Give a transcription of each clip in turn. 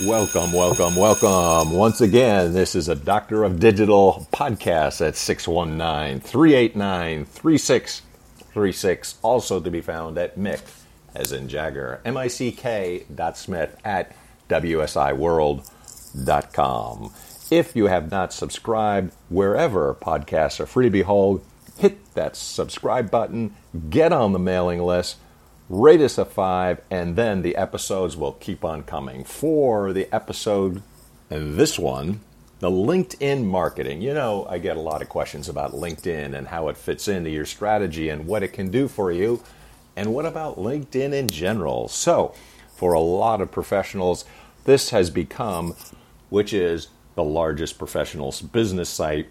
Welcome, welcome, welcome. Once again, this is a Doctor of Digital podcast at 619 389 3636. Also to be found at Mick, as in Jagger, M I C K dot Smith at WSIWorld.com. If you have not subscribed wherever podcasts are free to behold, hit that subscribe button, get on the mailing list rate us a five, and then the episodes will keep on coming. For the episode, this one, the LinkedIn marketing. You know, I get a lot of questions about LinkedIn and how it fits into your strategy and what it can do for you. And what about LinkedIn in general? So, for a lot of professionals, this has become, which is the largest professional business site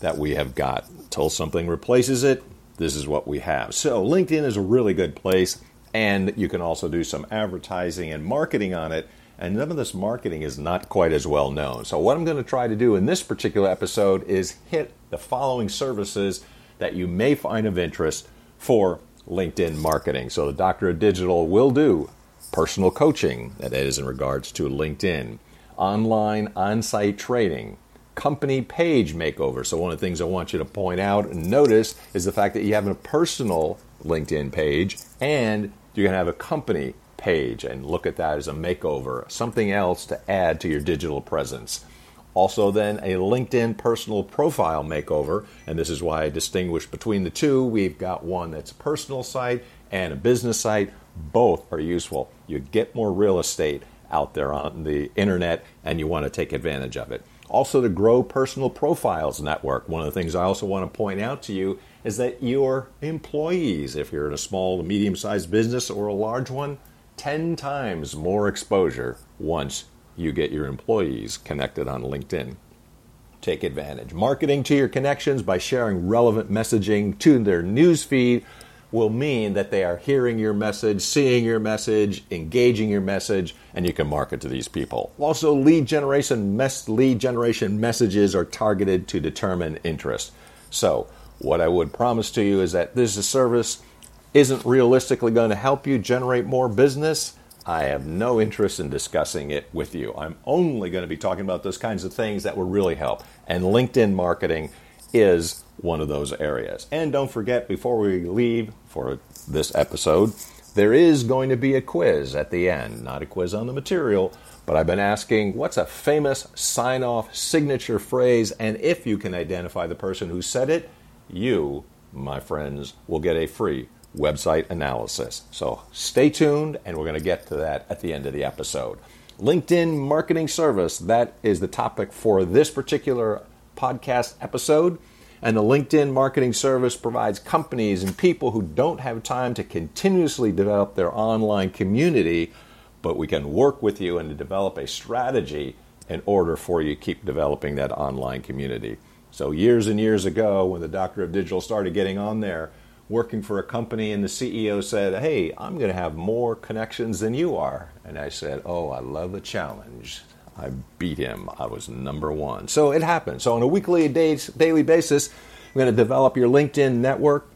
that we have got. Until something replaces it, this is what we have. So, LinkedIn is a really good place and you can also do some advertising and marketing on it. And none of this marketing is not quite as well known. So, what I'm going to try to do in this particular episode is hit the following services that you may find of interest for LinkedIn marketing. So, the Doctor of Digital will do personal coaching, that is in regards to LinkedIn, online on site training, company page makeover. So, one of the things I want you to point out and notice is the fact that you have a personal LinkedIn page and you can have a company page and look at that as a makeover, something else to add to your digital presence. Also, then a LinkedIn personal profile makeover, and this is why I distinguish between the two. We've got one that's a personal site and a business site. Both are useful. You get more real estate out there on the internet, and you want to take advantage of it. Also, the Grow Personal Profiles Network. One of the things I also want to point out to you is that your employees, if you're in a small to medium sized business or a large one, 10 times more exposure once you get your employees connected on LinkedIn. Take advantage. Marketing to your connections by sharing relevant messaging to their newsfeed will mean that they are hearing your message, seeing your message, engaging your message, and you can market to these people. Also, lead generation mes- lead generation messages are targeted to determine interest. So, what I would promise to you is that this service isn't realistically going to help you generate more business. I have no interest in discussing it with you. I'm only going to be talking about those kinds of things that will really help. And LinkedIn marketing is one of those areas. And don't forget, before we leave for this episode, there is going to be a quiz at the end. Not a quiz on the material, but I've been asking what's a famous sign off signature phrase, and if you can identify the person who said it, you, my friends, will get a free website analysis. So stay tuned, and we're going to get to that at the end of the episode. LinkedIn Marketing Service, that is the topic for this particular podcast episode. And the LinkedIn Marketing Service provides companies and people who don't have time to continuously develop their online community, but we can work with you and develop a strategy in order for you to keep developing that online community. So, years and years ago, when the Doctor of Digital started getting on there, working for a company, and the CEO said, Hey, I'm going to have more connections than you are. And I said, Oh, I love a challenge. I beat him. I was number one. So it happened. So, on a weekly, daily basis, I'm going to develop your LinkedIn network,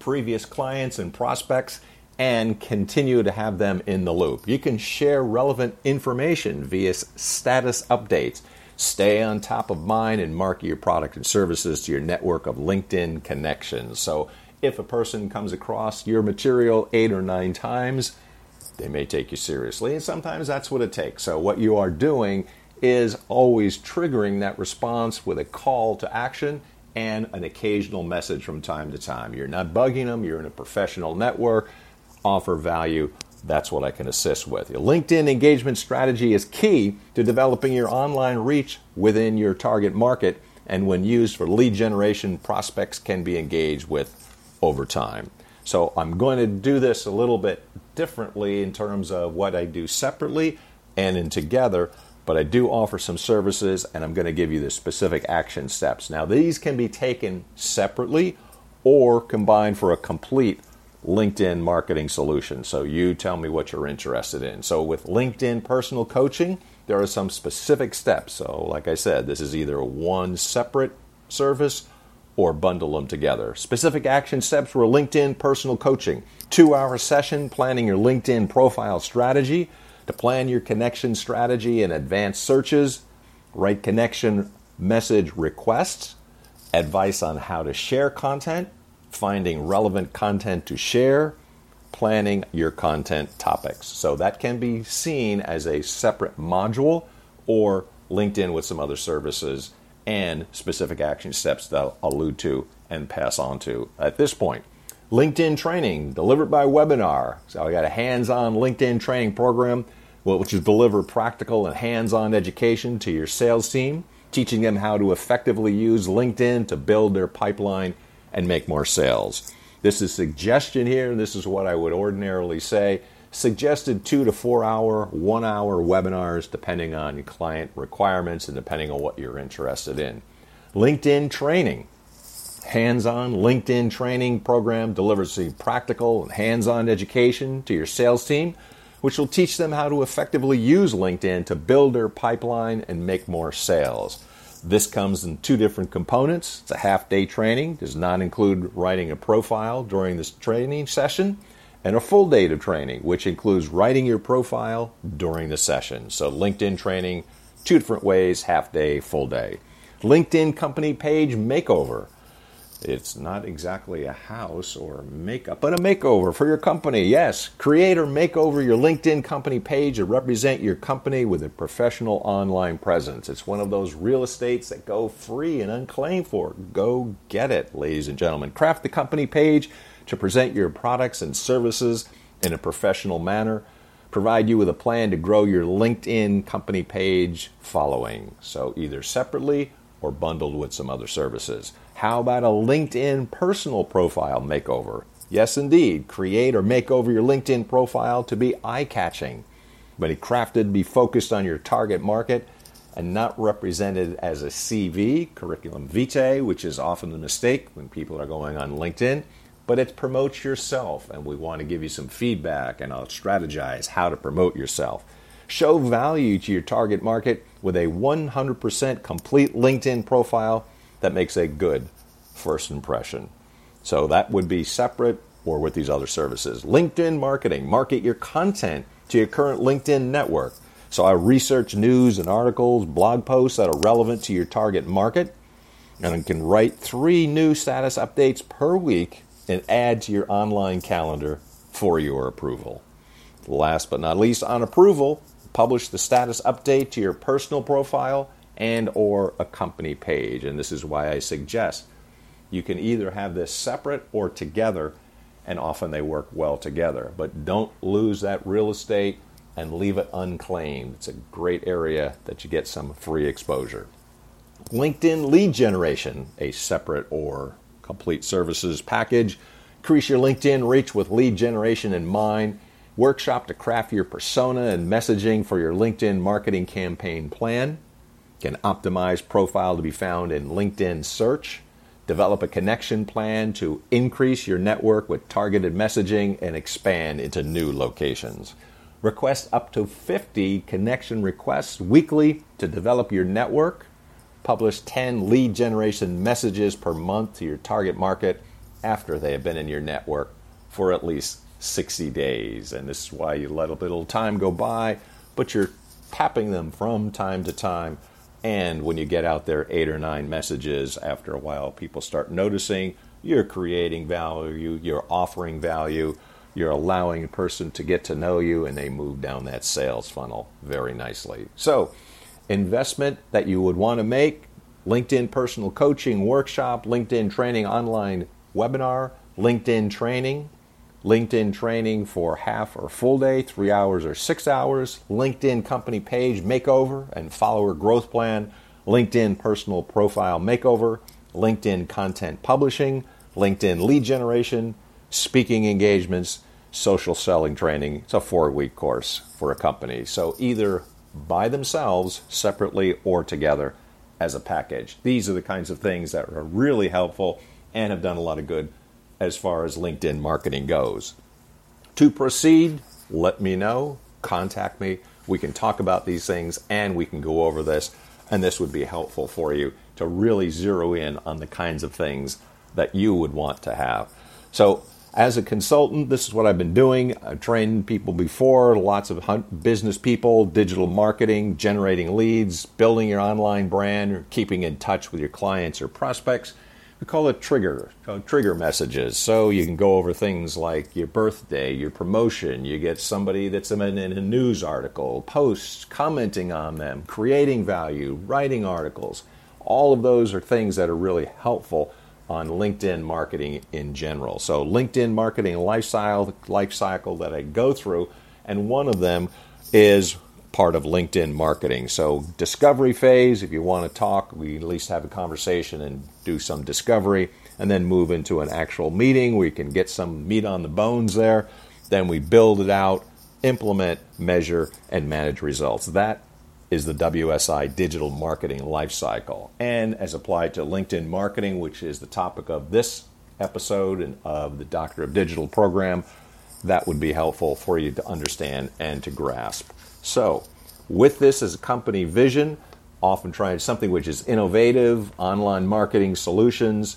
previous clients and prospects, and continue to have them in the loop. You can share relevant information via status updates Stay on top of mind and market your product and services to your network of LinkedIn connections. So if a person comes across your material eight or nine times, they may take you seriously. And sometimes that's what it takes. So what you are doing is always triggering that response with a call to action and an occasional message from time to time. You're not bugging them, you're in a professional network, offer value, that's what I can assist with. Your LinkedIn engagement strategy is key to developing your online reach within your target market, and when used for lead generation, prospects can be engaged with over time. So I'm going to do this a little bit differently in terms of what I do separately and in together, but I do offer some services and I'm going to give you the specific action steps. Now, these can be taken separately or combined for a complete LinkedIn marketing solution. So you tell me what you're interested in. So with LinkedIn personal coaching, there are some specific steps. So, like I said, this is either one separate service or bundle them together. Specific action steps for LinkedIn personal coaching two hour session planning your LinkedIn profile strategy, to plan your connection strategy and advanced searches, write connection message requests, advice on how to share content, finding relevant content to share, planning your content topics. So that can be seen as a separate module or linked in with some other services and specific action steps that I'll allude to and pass on to at this point. LinkedIn training delivered by webinar. So I got a hands-on LinkedIn training program which is deliver practical and hands-on education to your sales team, teaching them how to effectively use LinkedIn to build their pipeline and make more sales. This is suggestion here. This is what I would ordinarily say. Suggested two to four hour, one hour webinars, depending on client requirements and depending on what you're interested in. LinkedIn training hands on LinkedIn training program delivers the practical and hands on education to your sales team, which will teach them how to effectively use LinkedIn to build their pipeline and make more sales. This comes in two different components. It's a half day training, does not include writing a profile during this training session, and a full day of training, which includes writing your profile during the session. So, LinkedIn training, two different ways half day, full day. LinkedIn company page makeover. It's not exactly a house or makeup, but a makeover for your company. Yes, create or make over your LinkedIn company page to represent your company with a professional online presence. It's one of those real estates that go free and unclaimed for. Go get it, ladies and gentlemen. Craft the company page to present your products and services in a professional manner. Provide you with a plan to grow your LinkedIn company page following. So, either separately or bundled with some other services. How about a LinkedIn personal profile makeover? Yes, indeed. Create or make over your LinkedIn profile to be eye catching, but it crafted be focused on your target market and not represented as a CV, curriculum vitae, which is often the mistake when people are going on LinkedIn. But it promotes yourself, and we want to give you some feedback and I'll strategize how to promote yourself. Show value to your target market with a 100% complete LinkedIn profile that makes a good first impression. So that would be separate or with these other services. LinkedIn marketing, market your content to your current LinkedIn network. So I research news and articles, blog posts that are relevant to your target market, and I can write three new status updates per week and add to your online calendar for your approval. Last but not least, on approval, publish the status update to your personal profile and or a company page. And this is why I suggest you can either have this separate or together, and often they work well together. But don't lose that real estate and leave it unclaimed. It's a great area that you get some free exposure. LinkedIn lead generation, a separate or complete services package. Increase your LinkedIn reach with lead generation in mind. Workshop to craft your persona and messaging for your LinkedIn marketing campaign plan can optimize profile to be found in LinkedIn search, develop a connection plan to increase your network with targeted messaging and expand into new locations. Request up to 50 connection requests weekly to develop your network. Publish 10 lead generation messages per month to your target market after they have been in your network for at least 60 days. And this is why you let a little time go by, but you're tapping them from time to time and when you get out there eight or nine messages, after a while, people start noticing you're creating value, you're offering value, you're allowing a person to get to know you, and they move down that sales funnel very nicely. So, investment that you would want to make LinkedIn personal coaching workshop, LinkedIn training online webinar, LinkedIn training, LinkedIn training for half or full day, three hours or six hours, LinkedIn company page makeover and follower growth plan, LinkedIn personal profile makeover, LinkedIn content publishing, LinkedIn lead generation, speaking engagements, social selling training. It's a four week course for a company. So either by themselves, separately, or together as a package. These are the kinds of things that are really helpful and have done a lot of good as far as LinkedIn marketing goes. To proceed, let me know, contact me. We can talk about these things and we can go over this, and this would be helpful for you to really zero in on the kinds of things that you would want to have. So, As a consultant, this is what I've been doing. I've trained people before, lots of business people, digital marketing, generating leads, building your online brand, keeping in touch with your clients or prospects. We call it trigger, trigger messages. So you can go over things like your birthday, your promotion, you get somebody that's in a news article, posts, commenting on them, creating value, writing articles. All of those are things that are really helpful on LinkedIn marketing in general. So, LinkedIn marketing lifestyle, life cycle that I go through, and one of them is part of LinkedIn marketing. So, discovery phase, if you want to talk, we at least have a conversation and do some discovery, and then move into an actual meeting We can get some meat on the bones there. Then we build it out, implement, measure, and manage results. That is the WSI digital marketing lifecycle. And as applied to LinkedIn marketing, which is the topic of this episode and of the Doctor of Digital program, that would be helpful for you to understand and to grasp. So, with this as a company vision, often trying something which is innovative, online marketing solutions.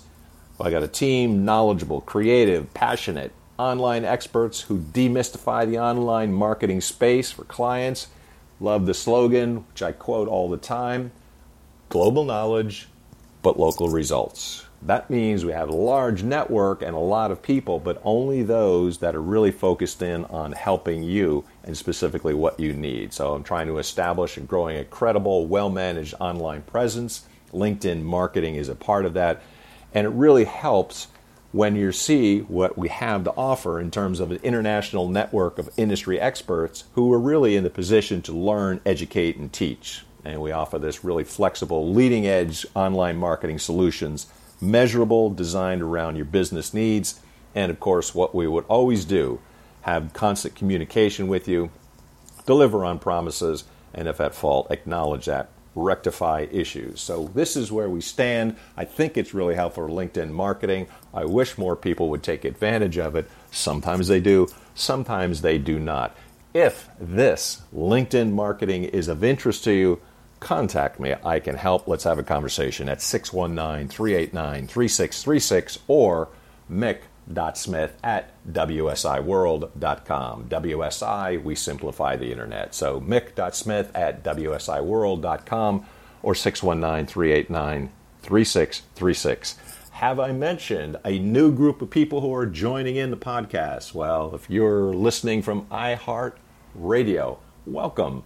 I got a team, knowledgeable, creative, passionate, online experts who demystify the online marketing space for clients Love the slogan, which I quote all the time global knowledge, but local results. That means we have a large network and a lot of people, but only those that are really focused in on helping you and specifically what you need. So I'm trying to establish and growing a credible, well managed online presence. LinkedIn marketing is a part of that. And it really helps when you see what we have to offer in terms of an international network of industry experts who are really in the position to learn, educate, and teach. And we offer this really flexible, leading edge online marketing solutions, measurable, designed around your business needs. And of course, what we would always do have constant communication with you, deliver on promises, and if at fault, acknowledge that rectify issues. So this is where we stand. I think it's really helpful for LinkedIn marketing. I wish more people would take advantage of it. Sometimes they do, sometimes they do not. If this LinkedIn marketing is of interest to you, contact me. I can help. Let's have a conversation at 619 389 3636 or Mick Smith at WSIWorld.com. WSI, we simplify the internet. So Mick.Smith at WSIWorld.com or 619 389 3636. Have I mentioned a new group of people who are joining in the podcast? Well, if you're listening from iHeart Radio, welcome.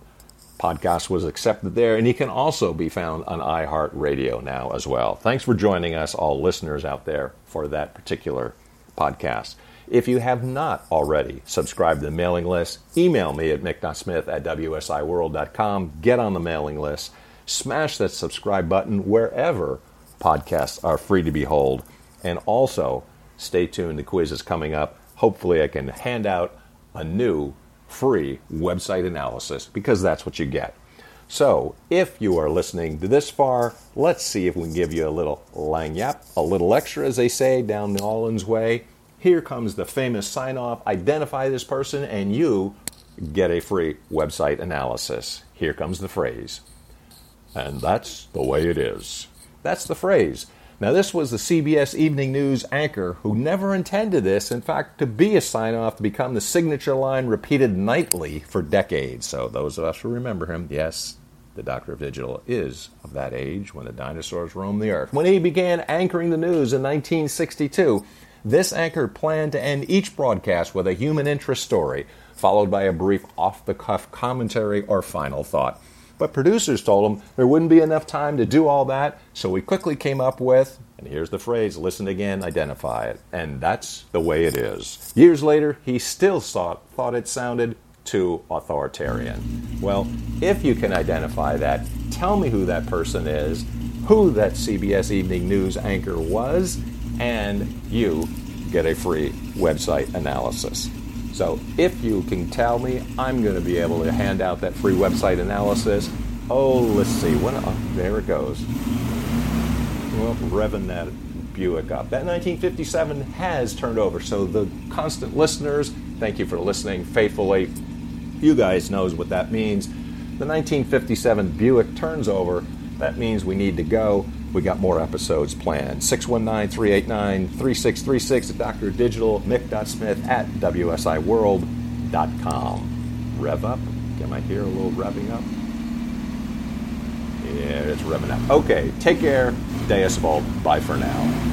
Podcast was accepted there, and he can also be found on iHeartRadio now as well. Thanks for joining us, all listeners out there, for that particular podcast. If you have not already subscribed to the mailing list, email me at mick.smith at wsiworld.com. Get on the mailing list. Smash that subscribe button wherever podcasts are free to behold. And also, stay tuned. The quiz is coming up. Hopefully, I can hand out a new free website analysis because that's what you get. So, if you are listening to this far, let's see if we can give you a little lagniappe, a little extra, as they say, down the Allens way. Here comes the famous sign off identify this person, and you get a free website analysis. Here comes the phrase. And that's the way it is. That's the phrase. Now, this was the CBS Evening News anchor who never intended this, in fact, to be a sign off to become the signature line repeated nightly for decades. So, those of us who remember him, yes, the Doctor of Digital is of that age when the dinosaurs roamed the earth. When he began anchoring the news in 1962, this anchor planned to end each broadcast with a human interest story, followed by a brief off the cuff commentary or final thought. But producers told him there wouldn't be enough time to do all that, so we quickly came up with, and here's the phrase listen again, identify it. And that's the way it is. Years later, he still thought, thought it sounded too authoritarian. Well, if you can identify that, tell me who that person is, who that CBS Evening News anchor was, and you get a free website analysis. So if you can tell me, I'm going to be able to hand out that free website analysis. Oh, let's see. When, oh, there it goes. Well, revving that Buick up. That 1957 has turned over. So the constant listeners, thank you for listening faithfully. You guys knows what that means. The 1957 Buick turns over. That means we need to go. We got more episodes planned. 619 389 3636 at Dr. Digital, Mick.Smith at WSIWorld.com. Rev up. Am I here a little revving up? Yeah, it's revving up. Okay, take care. Deus Vult. Bye for now.